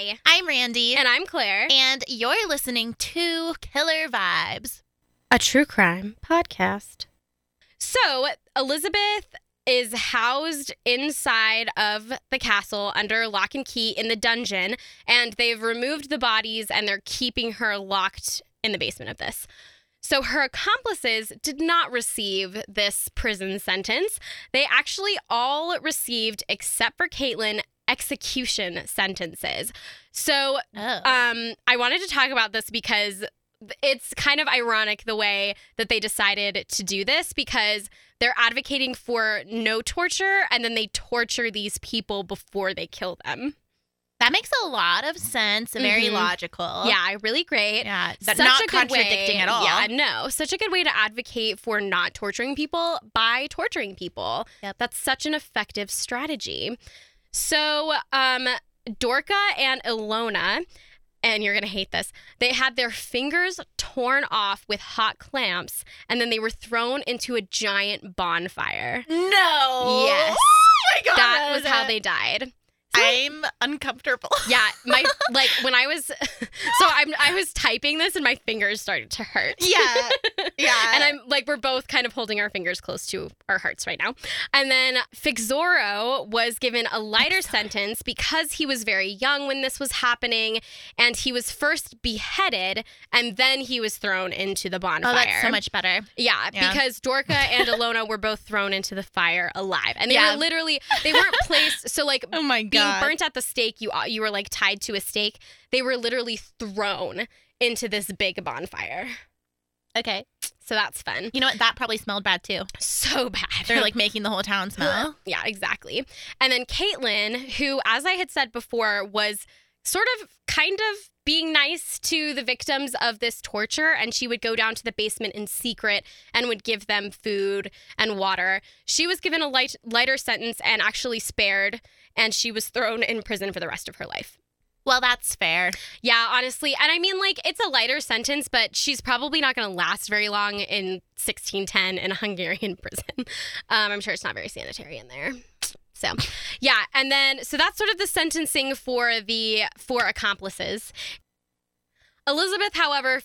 Hi, I'm Randy. and I'm Claire. and you're listening to Killer Vibes. a true crime podcast. So, Elizabeth is housed inside of the castle under lock and key in the dungeon, and they've removed the bodies and they're keeping her locked in the basement of this. So, her accomplices did not receive this prison sentence. They actually all received, except for Caitlin, execution sentences. So, Oh. um, I wanted to talk about this because it's kind of ironic the way that they decided to do this because they're advocating for no torture and then they torture these people before they kill them. that makes a lot of sense. Very Mhm. logical. Yeah, really great. Yeah. Such not a good contradicting way- at all. Yeah, no. Such a good way to advocate for not torturing people by torturing people. Yep. That's such an effective strategy. So, um, Dorca and Ilona, and you're going to hate this, they had their fingers torn off with hot clamps and then they were thrown into a giant bonfire. No. Yes. Oh my god. That was how they died. I'm uncomfortable. Yeah, my like when I was so I'm I was typing this and my fingers started to hurt. Yeah. Yeah. and I'm like, we're both kind of holding our fingers close to our hearts right now. And then Fixoro was given a lighter sentence because he was very young when this was happening. And he was first beheaded and then he was thrown into the bonfire. Oh, that's so much better. Yeah, Yeah. because Dorca and Alona were both thrown into the fire alive. And they Yeah. were literally, they weren't placed. So, like, Oh my being god. burnt at the stake, you, uh, you were like tied to a stake. They were literally thrown into this big bonfire. Okay. So that's fun. You know what? That probably smelled bad too. So bad. They're like making the whole town smell. yeah, exactly. And then Caitlin, who, as I had said before, was sort of kind of being nice to the victims of this torture. And she would go down to the basement in secret and would give them food and water. She was given a light, lighter sentence and actually spared. And she was thrown in prison for the rest of her life. Well, that's fair. Yeah, honestly. And I mean, like, it's a lighter sentence, but she's probably not going to last very long in 1610 in a Hungarian prison. Um, I'm sure it's not very sanitary in there. So, yeah. And then, so that's sort of the sentencing for the four accomplices. Elizabeth, however,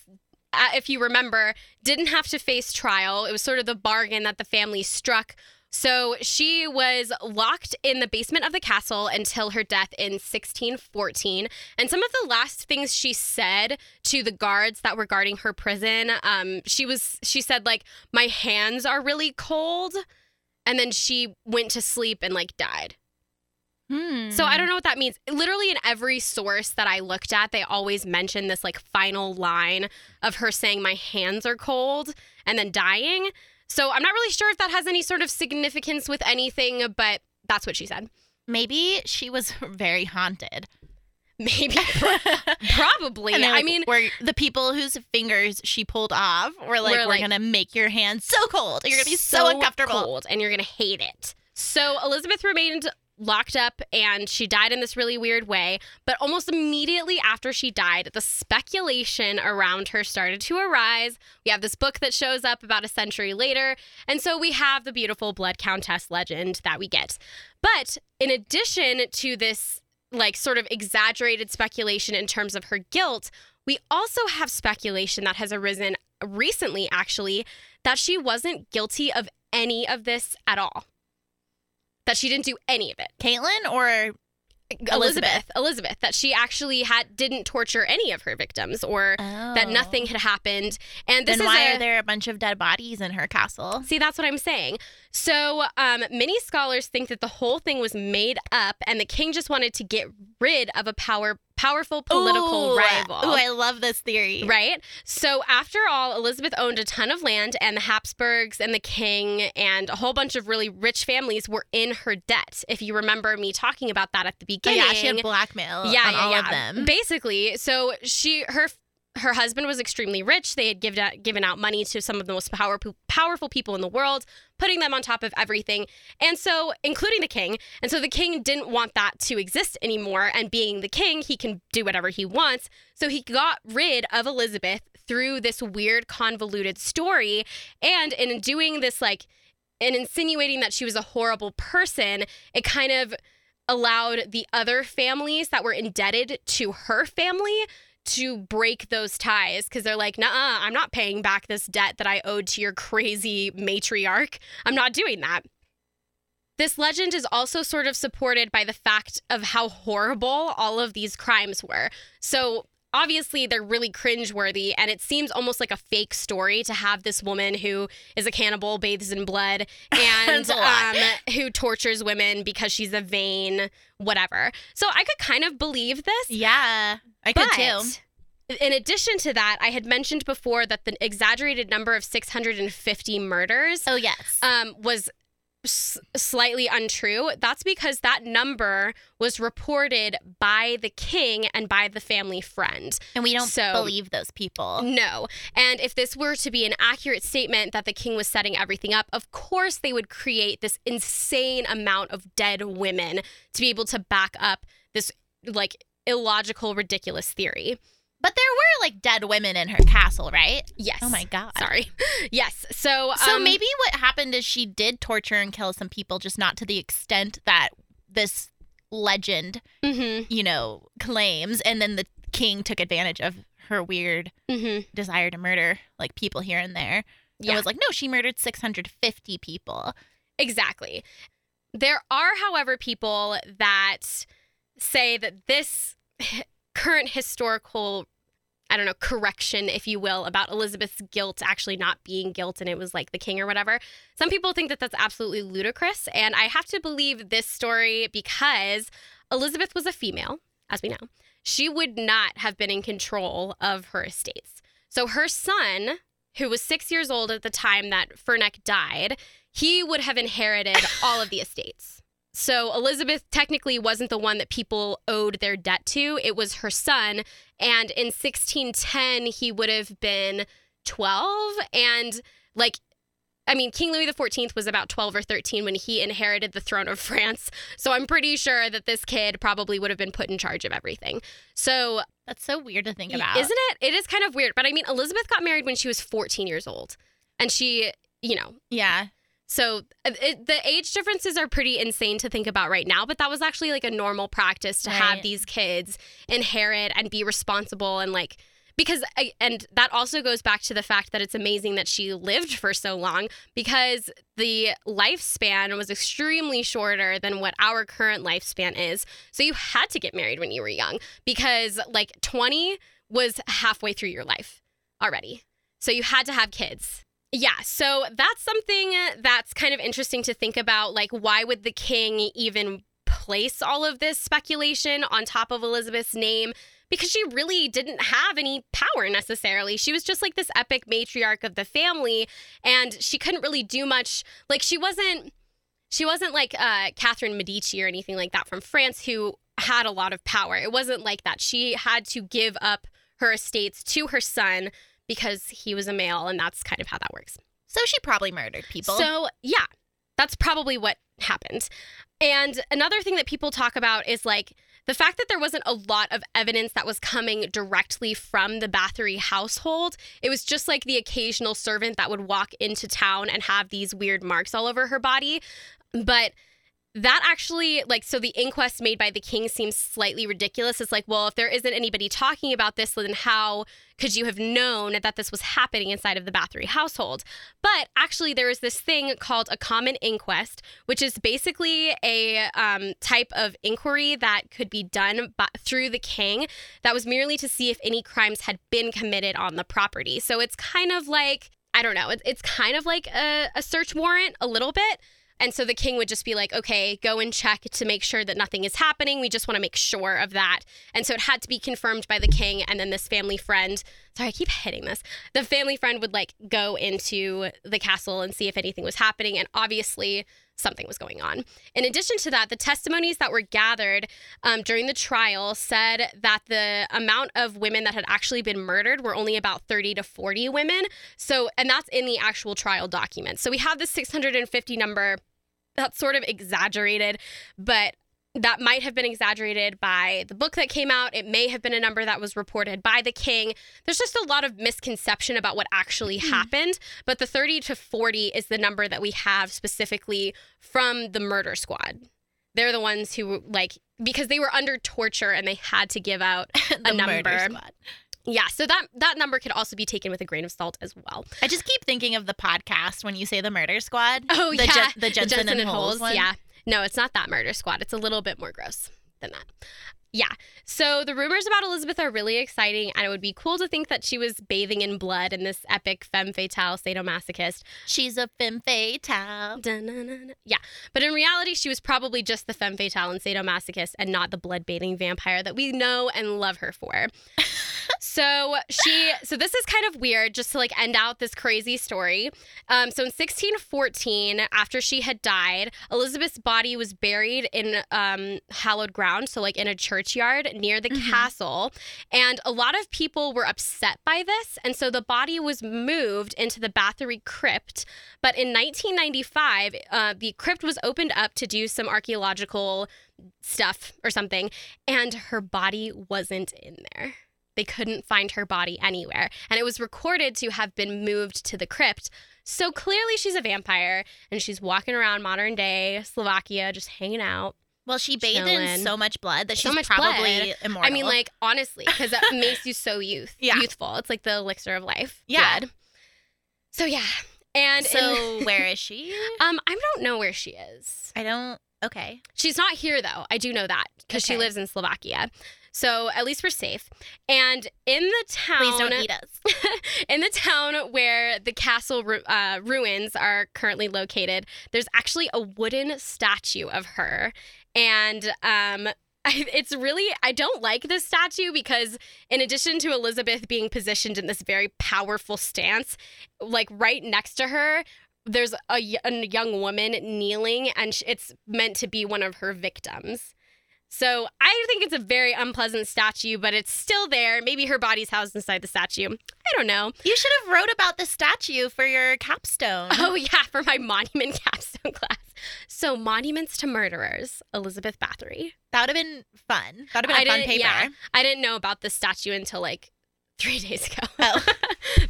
if you remember, didn't have to face trial. It was sort of the bargain that the family struck. So she was locked in the basement of the castle until her death in 1614. And some of the last things she said to the guards that were guarding her prison, um, she was she said like, "My hands are really cold," and then she went to sleep and like died. Hmm. So I don't know what that means. Literally in every source that I looked at, they always mention this like final line of her saying my hands are cold and then dying. So I'm not really sure if that has any sort of significance with anything, but that's what she said. Maybe she was very haunted. Maybe probably. They're I mean, we're the people whose fingers she pulled off were like, Were we're like- gonna make your hands so cold. You're gonna be so, uncomfortable. cold and you're gonna hate it. So Elizabeth remained locked up and she died in this really weird way. But almost immediately after she died, the speculation around her started to arise. We have this book that shows up about a century later, and so we have the beautiful Blood Countess legend that we get. But in addition to this, like sort of exaggerated speculation in terms of her guilt, we also have speculation that has arisen recently, actually, that she wasn't guilty of any of this at all. That she didn't do any of it. Caitlin or Elizabeth, Elizabeth, that she actually had didn't torture any of her victims or that nothing had happened. And this Oh. Then is why a, are there a bunch of dead bodies in her castle? See, that's what I'm saying. So, um, many scholars think that the whole thing was made up, and the king just wanted to get rid of a power, powerful political Ooh, rival. Oh, I love this theory. Right? So, after all, Elizabeth owned a ton of land, and the Habsburgs and the king and a whole bunch of really rich families were in her debt. If you remember me talking about that at the Oh, beginning. yeah, she had blackmail yeah, on yeah, all yeah. of them. Basically, so she her her husband was extremely rich. They had given out, given out money to some of the most power, powerful people in the world, putting them on top of everything. And so, including the king. And so, the king didn't want that to exist anymore. And being the king, he can do whatever he wants. So, he got rid of Elizabeth through this weird, convoluted story. And in doing this, like, and insinuating that she was a horrible person, it kind of allowed the other families that were indebted to her family to break those ties because they're like, nah, I'm not paying back this debt that I owed to your crazy matriarch. I'm not doing that. This legend is also sort of supported by the fact of how horrible all of these crimes were. So, obviously, they're really cringeworthy, and it seems almost like a fake story to have this woman who is a cannibal, bathes in blood, and That's a lot. um, who tortures women because she's a vain whatever. So, I could kind of believe this. Yeah, I could too. In addition to that, I had mentioned before that the exaggerated number of 650 murders Oh yes. um, was s- slightly untrue. That's because that number was reported by the king and by the family friend. and we don't so- believe those people. No. And if this were to be an accurate statement that the king was setting everything up, of course they would create this insane amount of dead women to be able to back up this like illogical, ridiculous theory. But there were like dead women in her castle, right? Yes. Oh my god. Sorry. Yes. So So um, maybe what happened is she did torture and kill some people, just not to the extent that this legend, mhm, you know, claims. And then the king took advantage of her weird mhm. desire to murder like people here and there. It Yeah. was like, no, she murdered 650 people. Exactly. There are, however, people that say that this current historical, I don't know, correction, if you will, about Elizabeth's guilt actually not being guilt and it was like the king or whatever. Some people think that that's absolutely ludicrous. And I have to believe this story because Elizabeth was a female, as we know. She would not have been in control of her estates. So her son, who was six years old at the time that Furneck died, he would have inherited all of the estates. So Elizabeth technically wasn't the one that people owed their debt to. It was her son. And in 1610, he would have been 12. And like, I mean, King Louis XIV was about 12 or 13 when he inherited the throne of France. So I'm pretty sure that this kid probably would have been put in charge of everything. So That's so weird to think about. Isn't it? It is kind of weird. But I mean, Elizabeth got married when she was 14 years old. And she, you know, Yeah. So uh, it, the age differences are pretty insane to think about right now. But that was actually like a normal practice to have these kids inherit and be responsible and like, because, I- and that also goes back to the fact that it's amazing that she lived for so long because the lifespan was extremely shorter than what our current lifespan is. So you had to get married when you were young because like 20 was halfway through your life already. So you had to have kids. Yeah, so that's something that's kind of interesting to think about. Like, why would the king even place all of this speculation on top of Elizabeth's name? Because she really didn't have any power necessarily. She was just like this epic matriarch of the family, and she couldn't really do much. Like, she wasn't. She wasn't like uh, Catherine Medici or anything like that from France, who had a lot of power. It wasn't like that. She had to give up her estates to her son because he was a male, and that's kind of how that works. So she probably murdered people. So, yeah, that's probably what happened. And another thing that people talk about is like the fact that there wasn't a lot of evidence that was coming directly from the Bathory household. It was just like the occasional servant that would walk into town and have these weird marks all over her body. But that actually like so the inquest made by the king seems slightly ridiculous. It's like well if there isn't anybody talking about this then how could you have known that this was happening inside of the bathory household? But actually there is this thing called a common inquest which is basically a um, type of inquiry that could be done by, through the king that was merely to see if any crimes had been committed on the property. So it's kind of like i don't know it's, kind of like a, a search warrant a little bit and so the king would just be like, okay, go and check to make sure that nothing is happening. We just want to make sure of that. And so it had to be confirmed by the king. And then this family friend, sorry, I keep hitting this. The family friend would like go into the castle and see if anything was happening. And obviously, something was going on. In addition to that, the testimonies that were gathered um, during the trial said that the amount of women that had actually been murdered were only about 30 to 40 women. So, and that's in the actual trial documents. So we have this 650 number that's sort of exaggerated, but that might have been exaggerated by the book that came out. It may have been a number that was reported by the king. There's just a lot of misconception about what actually hmm. happened, but the 30 to 40 is the number that we have specifically from the murder squad they're the ones who like because they were under torture and they had to give out the a number. yeah so that that number could also be taken with a grain of salt as well I just keep thinking of the podcast when you say the murder squad. oh the yeah Je- the Jensen, and, Holes one. yeah no it's not that murder squad. It's a little bit more gross than that yeah so the rumors about elizabeth are really exciting and it would be cool to think that she was bathing in blood in this epic femme fatale sadomasochist She's a femme fatale. Dun-dun-dun-dun. Yeah, but in reality, she was probably just the femme fatale and sadomasochist, and not the blood bathing vampire that we know and love her for. so she, so this is kind of weird, just to like end out this crazy story. Um, so in 1614, after she had died, Elizabeth's body was buried in um, hallowed ground, so like in a churchyard near the Mhm. castle, and a lot of people were upset by this, and so the body was moved into the Bathory crypt. But in 1995, uh, the crypt was opened up to do some archaeological stuff or something, and her body wasn't in there. They couldn't find her body anywhere. And it was recorded to have been moved to the crypt. So clearly she's a vampire and she's walking around modern day Slovakia just hanging out. Well, she bathed in so much blood that So she's probably blood. immortal. I mean, like, honestly, because that makes you so youth, Yeah. youthful. It's like the elixir of life. Yeah. blood. So, yeah. And in- so where is she? um, I don't know where she is. I don't. Okay. She's not here though. I do know that because she lives in Slovakia. So at least we're safe. And in the town, Please don't eat us. in the town where the castle ru- uh, ruins are currently located, there's actually a wooden statue of her, and um. I, it's really I don't like this statue because in addition to Elizabeth being positioned in this very powerful stance, like right next to her, there's a young woman kneeling, and it's meant to be one of her victims. So I think it's a very unpleasant statue, but it's still there. Maybe her body's housed inside the statue. I don't know. You should have wrote about the statue for your capstone. Oh yeah, for my monument capstone class. So monuments to murderers, Elizabeth Bathory. That would have been fun. That would have I been a fun didn't- paper. yeah. I didn't know about the statue until like three days ago. Oh.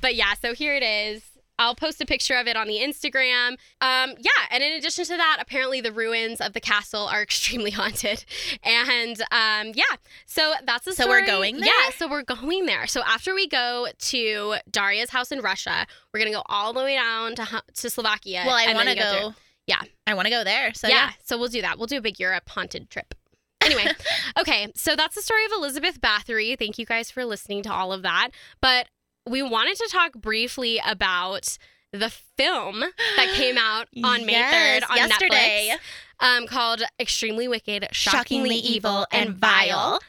but yeah, so here it is. I'll post a picture of it on the Instagram. Um, yeah, and in addition to that, apparently the ruins of the castle are extremely haunted. And um, yeah, so that's the So we're going there? Yeah, so we're going there. So after we go to Daria's house in Russia, we're gonna go all the way down to to Slovakia. Well, I want to through. go. Yeah. I want to go there. So yeah, yeah. so we'll do that. We'll do a big Europe haunted trip. Anyway, okay, so that's the story of Elizabeth Bathory. Thank you guys for listening to all of that. But we wanted to talk briefly about the film that came out on May Yes, 3rd on yesterday. Netflix um, called Extremely Wicked, Shockingly evil and vile.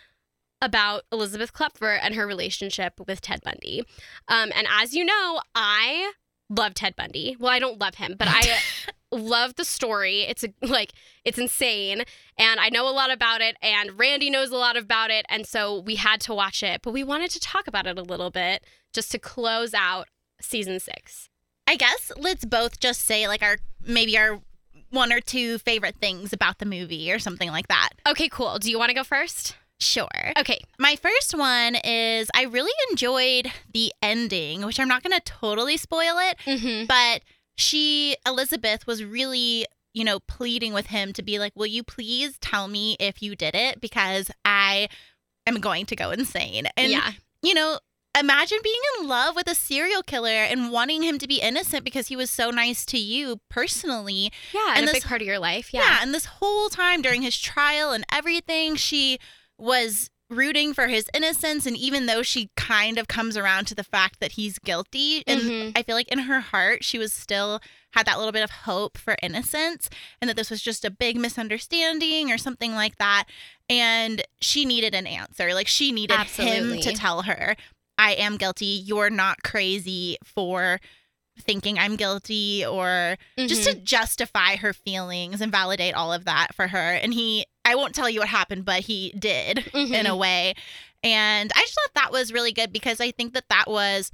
about Elizabeth Kloepfer and her relationship with Ted Bundy. Um, and as you know, I love Ted Bundy. Well, I don't love him, but I love the story. It's a, like it's insane, and I know a lot about it. And Randy knows a lot about it, and so we had to watch it. But we wanted to talk about it a little bit just to close out season six. I guess let's both just say like our maybe our one or two favorite things about the movie or something like that. Okay, cool. Do you want to go first? Sure. Okay. My first one is I really enjoyed the ending, which I'm not going to totally spoil it, Mm-hmm. but she Elizabeth was really you know pleading with him to be like will you please tell me if you did it because i am going to go insane and yeah. you know imagine being in love with a serial killer and wanting him to be innocent because he was so nice to you personally Yeah. and And a this- big part of your life. yeah. Yeah. and this whole time during his trial and everything she was rooting for his innocence and even though she kind of comes around to the fact that he's guilty and Mhm. I feel like in her heart, she was still had that little bit of hope for innocence and that this was just a big misunderstanding or something like that. And she needed an answer. Like she needed him to tell her, I am guilty. You're not crazy for thinking I'm guilty or just Mm-hmm. to justify her feelings and validate all of that for her. And he, I won't tell you what happened, but he did in Mhm. a way. And I just thought that was really good because I think that that was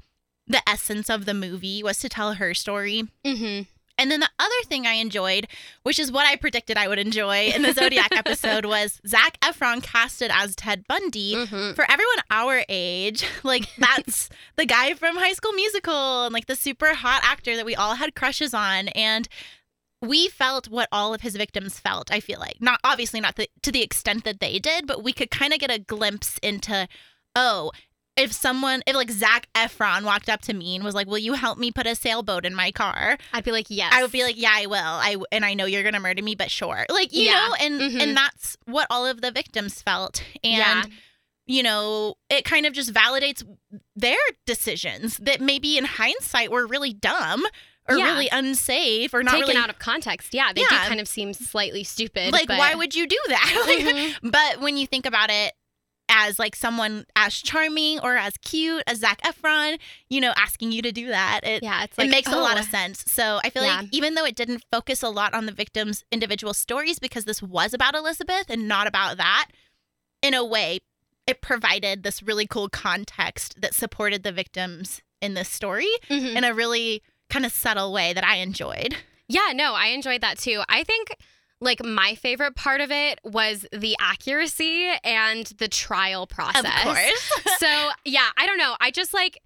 the essence of the movie was to tell her story. Mm-hmm. And then the other thing I enjoyed, which is what I predicted I would enjoy in the Zodiac episode, was Zac Efron casted as Ted Bundy. Mm-hmm. For everyone our age, like that's the guy from High School Musical and like the super hot actor that we all had crushes on. And we felt what all of his victims felt. I feel like not obviously not the, to the extent that they did, but we could kind of get a glimpse into, oh, if someone, if like Zac Efron walked up to me and was like, "Will you help me put a sailboat in my car?" I'd be like, yes. I would be like, "Yeah, I will." I and I know you're gonna murder me, but sure, like you Yeah. know, and Mhm. and that's what all of the victims felt, and yeah. you know, it kind of just validates their decisions that maybe in hindsight were really dumb or Yeah. really unsafe or not Taken really out of context. Yeah, they do kind of seem slightly stupid. like but- why would you do that? Like, Mhm. But when you think about it as like someone as charming or as cute as Zac Efron, you know, asking you to do that, it Yeah, it's like it makes a lot oh, of sense. So I feel Yeah. like even though it didn't focus a lot on the victims' individual stories because this was about Elizabeth and not about that, in a way, it provided this really cool context that supported the victims in this story mhm. in a really kind of subtle way that I enjoyed. Yeah, no, I enjoyed that too. I think like my favorite part of it was the accuracy and the trial process. Of course. so yeah, I don't know. I just like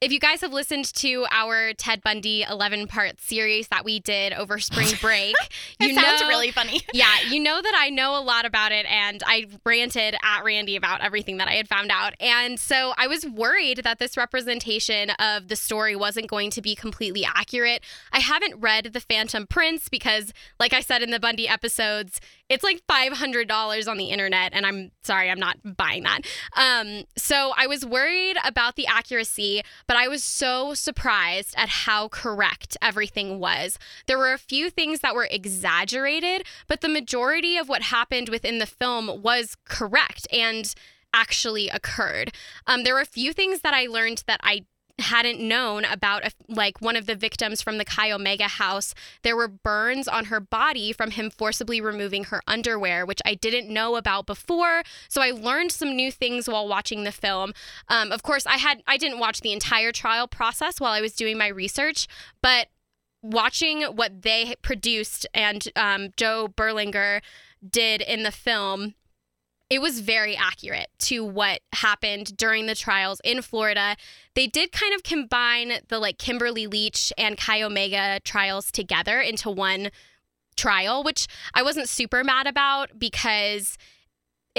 if you guys have listened to our Ted Bundy 11 part series that we did over spring break, you it sounds know really funny. yeah, you know that I know a lot about it, and I ranted at Randy about everything that I had found out. And so I was worried that this representation of the story wasn't going to be completely accurate. I haven't read The Phantom Prince because, like I said in the Bundy episodes, it's like $500 on the internet, and I'm sorry, I'm not buying that. Um, so I was worried about the accuracy, but I was so surprised at how correct everything was. There were a few things that were exaggerated, but the majority of what happened within the film was correct and actually occurred. Um, there were a few things that I learned that I hadn't known about if, like one of the victims from the Chi Omega house there were burns on her body from him forcibly removing her underwear which I didn't know about before. So I learned some new things while watching the film. Um, of course I had I didn't watch the entire trial process while I was doing my research but watching what they produced and um, Joe Berlinger did in the film, it was very accurate to what happened during the trials in Florida. They did kind of combine the like Kimberly Leach and Chi Omega trials together into one trial, which I wasn't super mad about because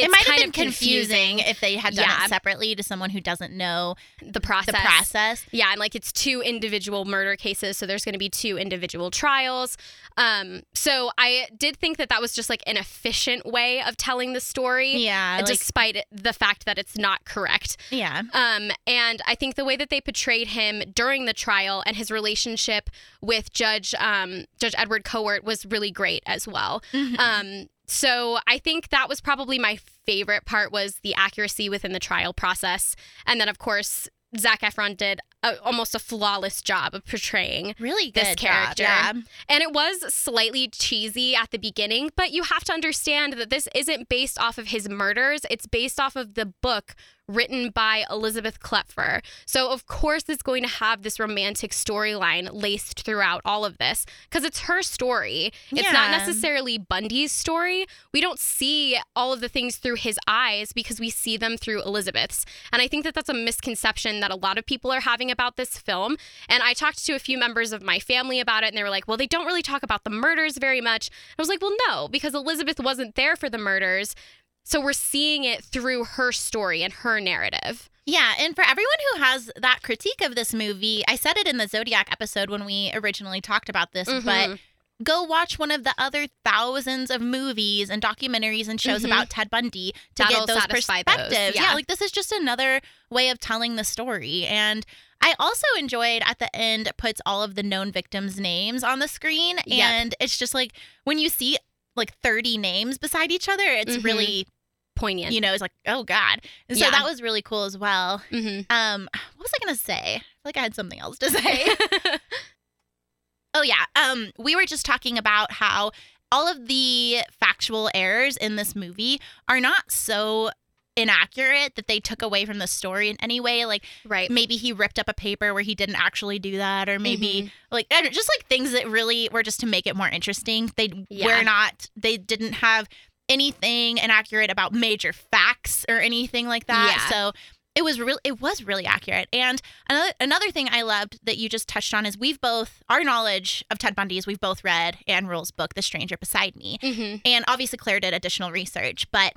it might have been of confusing if they had done Yeah. it separately to someone who doesn't know the process. the process. Yeah, and like it's two individual murder cases, so there's going to be two individual trials. Um, so I did think that that was just like an efficient way of telling the story, Yeah, like, despite the fact that it's not correct. yeah. Um, and I think the way that they portrayed him during the trial and his relationship with Judge um, Judge Edward Cowart was really great as well. Mhm. Um, so I think that was probably my favorite part was the accuracy within the trial process, and then of course Zac Efron did a, almost a flawless job of portraying. really good this job, character. Yeah. And it was slightly cheesy at the beginning, but you have to understand that this isn't based off of his murders. It's based off of the book written by Elizabeth Kloepfer. So, of course, it's going to have this romantic storyline laced throughout all of this because it's her story. It's not necessarily Bundy's story. We don't see all of the things through his eyes because we see them through Elizabeth's. And I think that that's a misconception that a lot of people are having about this film. And I talked to a few members of my family about it, and they were like, well, they don't really talk about the murders very much. I was like, well, no, because Elizabeth wasn't there for the murders. So we're seeing it through her story and her narrative. Yeah, and for everyone who has that critique of this movie, I said it in the Zodiac episode when we originally talked about this, but Mhm. go watch one of the other thousands of movies and documentaries and shows Mhm. about Ted Bundy to That'll get those satisfy those, perspectives. yeah. like this is just another way of telling the story. And I also enjoyed at the end it puts all of the known victims' names on the screen. Yep. And it's just like when you see like 30 names beside each other, it's Mhm. really, Poignant. you know, it's like, oh God. And so Yeah. that was really cool as well. hmm Um, what was I gonna say? I feel like I had something else to say. oh yeah. Um, we were just talking about how all of the factual errors in this movie are not so inaccurate that they took away from the story in any way. Like right. maybe he ripped up a paper where he didn't actually do that, or maybe Mhm. like just like things that really were just to make it more interesting. They Yeah. were not. They didn't have anything inaccurate about major facts or anything like that. Yeah. So it was real it was really accurate and another another thing i loved that you just touched on is we've both our knowledge of ted bundy is we've both read ann rule's book the stranger beside me Mm-hmm. and obviously claire did additional research but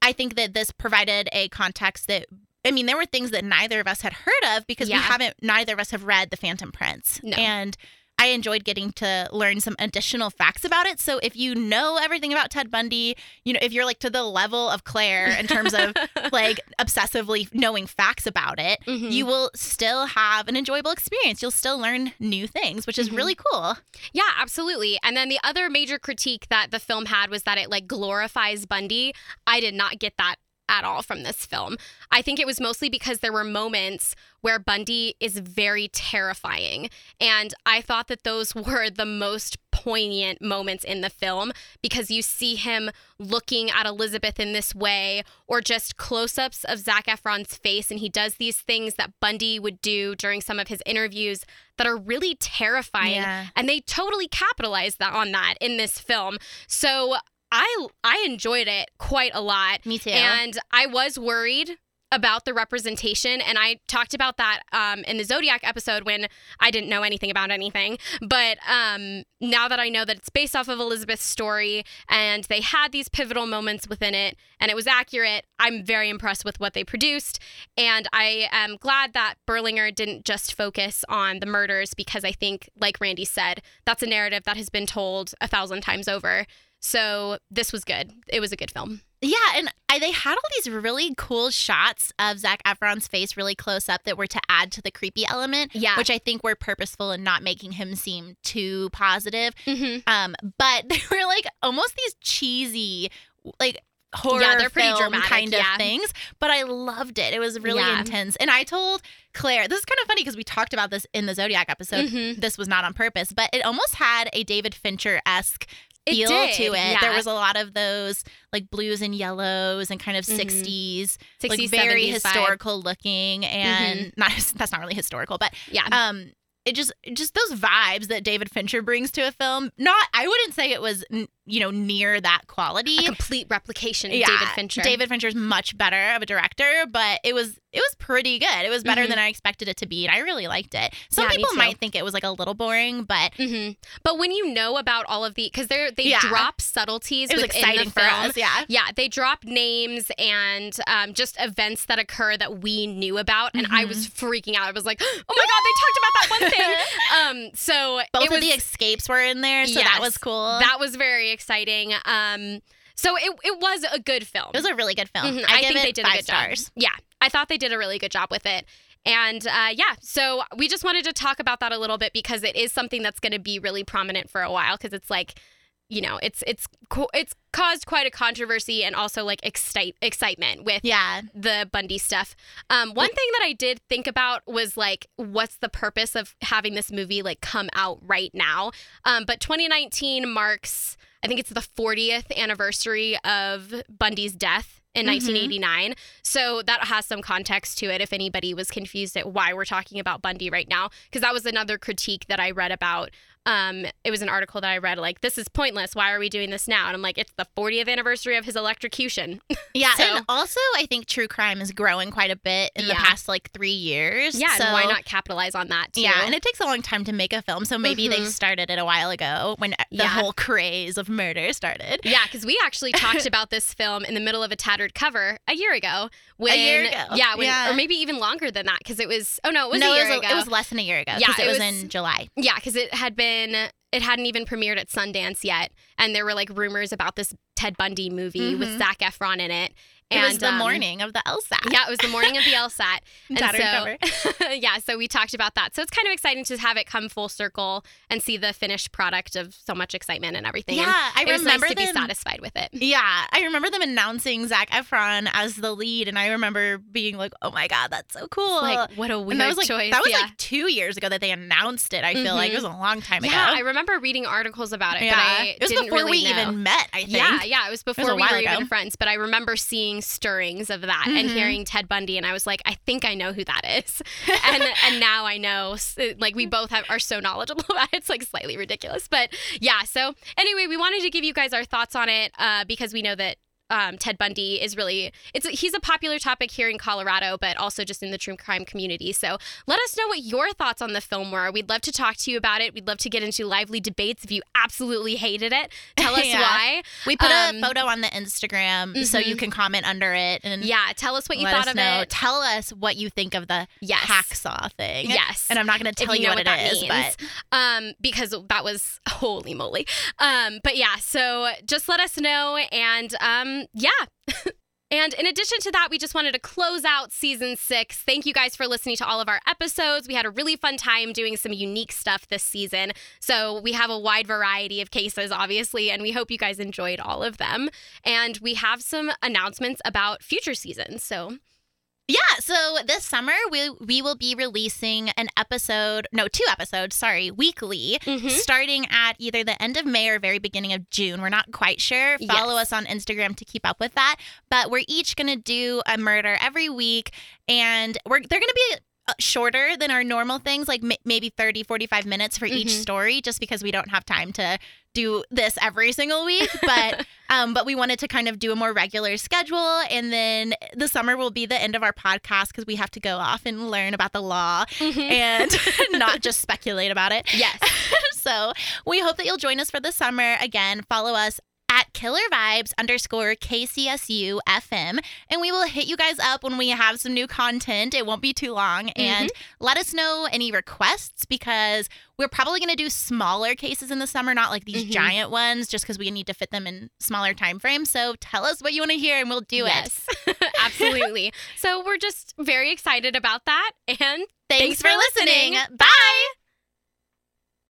i think that this provided a context that i mean there were things that neither of us had heard of because Yeah. we haven't neither of us have read the phantom prince No. and I enjoyed getting to learn some additional facts about it. So if you know everything about Ted Bundy, you know, if you're like to the level of Claire in terms of like obsessively knowing facts about it, Mhm. you will still have an enjoyable experience. You'll still learn new things, which is Mhm. really cool. Yeah, absolutely. And then the other major critique that the film had was that it like glorifies Bundy. I did not get that at all from this film. I think it was mostly because there were moments where Bundy is very terrifying. And I thought that those were the most poignant moments in the film because you see him looking at Elizabeth in this way, or just close ups of Zac Efron's face. And he does these things that Bundy would do during some of his interviews that are really terrifying Yeah. and they totally capitalized that on that in this film. So I I enjoyed it quite a lot, Me too. and I was worried about the representation, and I talked about that um, in the Zodiac episode when I didn't know anything about anything. But um, now that I know that it's based off of Elizabeth's story, and they had these pivotal moments within it, and it was accurate, I'm very impressed with what they produced. And I am glad that Berlinger didn't just focus on the murders because I think, like Randy said, that's a narrative that has been told a thousand times over. So this was good. It was a good film. Yeah, and I, they had all these really cool shots of Zac Efron's face really close up that were to add to the creepy element, Yeah. which I think were purposeful in not making him seem too positive. hmm Um, but they were like almost these cheesy, like horror Yeah, they're pretty film dramatic, kind of yeah. things. But I loved it. It was really Yeah. intense. And I told Claire, this is kind of funny because we talked about this in the Zodiac episode. Mhm. This was not on purpose, but it almost had a David Fincher esque feel did, to it. Yeah. There was a lot of those like blues and yellows and kind of Mhm. 60s, 60s, like very 70s vibe. Mm-hmm. historical looking and not that's not really historical, but Yeah. um it just just those vibes that David Fincher brings to a film. Not I wouldn't say it was you know near that quality. a complete replication of Yeah, David Fincher. David Fincher's much better of a director, but it was it was pretty good. It was better Mhm. than I expected it to be, and I really liked it. Some Yeah, people might think it was like a little boring, but hmm But when you know about all of the, because they're they Yeah. drop subtleties it was exciting the for us. Yeah. Yeah, they drop names and um, just events that occur that we knew about, and I Mhm. was freaking out. I was like, "Oh my god, they talked about that one thing!" um, so Both it was of the escapes were in there, so that was cool. that was very exciting. Um, so it it was a good film. it was a really good film. Mhm, I, I give think it they did five a good stars. job. Yeah, I thought they did a really good job with it. And uh, yeah, so we just wanted to talk about that a little bit because it is something that's going to be really prominent for a while because it's like, you know, it's it's it's caused quite a controversy and also like excite excitement with Yeah. the Bundy stuff. Um, one thing that I did think about was like, what's the purpose of having this movie like come out right now? Um, but 2019 marks, I think it's the 40th anniversary of Bundy's death in Mhm. 1989. So that has some context to it if anybody was confused at why we're talking about Bundy right now. Because that was another critique that I read about. Um, it was an article that I read like, this is pointless. Why are we doing this now? And I'm like, it's the 40th anniversary of his electrocution. Yeah, So- and also I think true crime is growing quite a bit in the past like three years. Yeah, so, and why not capitalize on that too? Yeah, and it takes a long time to make a film, so maybe they Mhm. started it a while ago when the Yeah. whole craze of murder started. yeah, because we actually talked about this film in the middle of a tattered cover a year ago. When, year ago. yeah, when, Yeah. or maybe even longer than that because it was. Oh no, it was no, a year it was, ago. it was less than a year ago. Yeah, it, it was, was- in July. yeah, because it had been. It hadn't even premiered at Sundance yet, and there were like rumors about this Ted Bundy movie with Mhm. Zac Efron in it. It was the um, morning of the LSAT. Yeah, it was the morning of the LSAT. and so, yeah, so we talked about that. So it's kind of exciting to have it come full circle and see the finished product of so much excitement and everything. And Yeah, I it was remember nice to them. be satisfied with it. Yeah, I remember them announcing Zac Efron as the lead, and I remember being like, "Oh my god, that's so cool!" Like, what a weird and that was like choice. that was yeah. like two years ago that they announced it. I feel like it was a long time ago. yeah, I remember reading articles about it, Yeah. but I it was before really we know. even met. I think. Yeah, yeah, it was was before a we were ago. even friends. But I remember seeing stirrings of that and Mhm. hearing Ted Bundy, and I was like, I think I know who that is. and and now I know, like we both have are so knowledgeable about it. It's like slightly ridiculous, but yeah. So anyway, we wanted to give you guys our thoughts on it uh, because we know that um, Ted Bundy is really it's he's a popular topic here in Colorado, but also just in the true crime community. So let us know what your thoughts on the film were. We'd love to talk to you about it. We'd love to get into lively debates if you absolutely hated it. Tell us Yeah. why. We put Um, a photo on the Instagram so you Mhm. can comment under it and Yeah, tell us what you thought of know. it. Tell us what you think of the Yes. hacksaw thing. Yes. And I'm not going to tell you you, know what, what it is, means. but um, because that was holy moly. Um, but yeah, so just let us know, and um, Um, yeah. And in addition to that, we just wanted to close out season six. Thank you guys for listening to all of our episodes. We had a really fun time doing some unique stuff this season. So we have a wide variety of cases, obviously, and we hope you guys enjoyed all of them. And we have some announcements about future seasons. So Yeah, so this summer we we will be releasing an episode, no, two episodes, sorry, weekly, Mhm. starting at either the end of May or very beginning of June. We're not quite sure. Follow Yes. us on Instagram to keep up with that. But we're each going to do a murder every week and we're they're going to be shorter than our normal things like m- maybe 30 45 minutes for each Mhm. story just because we don't have time to do this every single week but um, but we wanted to kind of do a more regular schedule. And then the summer will be the end of our podcast because we have to go off and learn about the law Mhm. and not just speculate about it. yes. so we hope that you'll join us for the summer. Again, follow us at Killer Vibes underscore KCSU FM. And we will hit you guys up when we have some new content. It won't be too long. And let us know any requests because we're probably going to do smaller cases in the summer, not like these Mhm. giant ones, just because we need to fit them in smaller time frames. So tell us what you want to hear and we'll do it. Absolutely. So we're just very excited about that. And Thanks, Thanks for for listening. listening. Bye.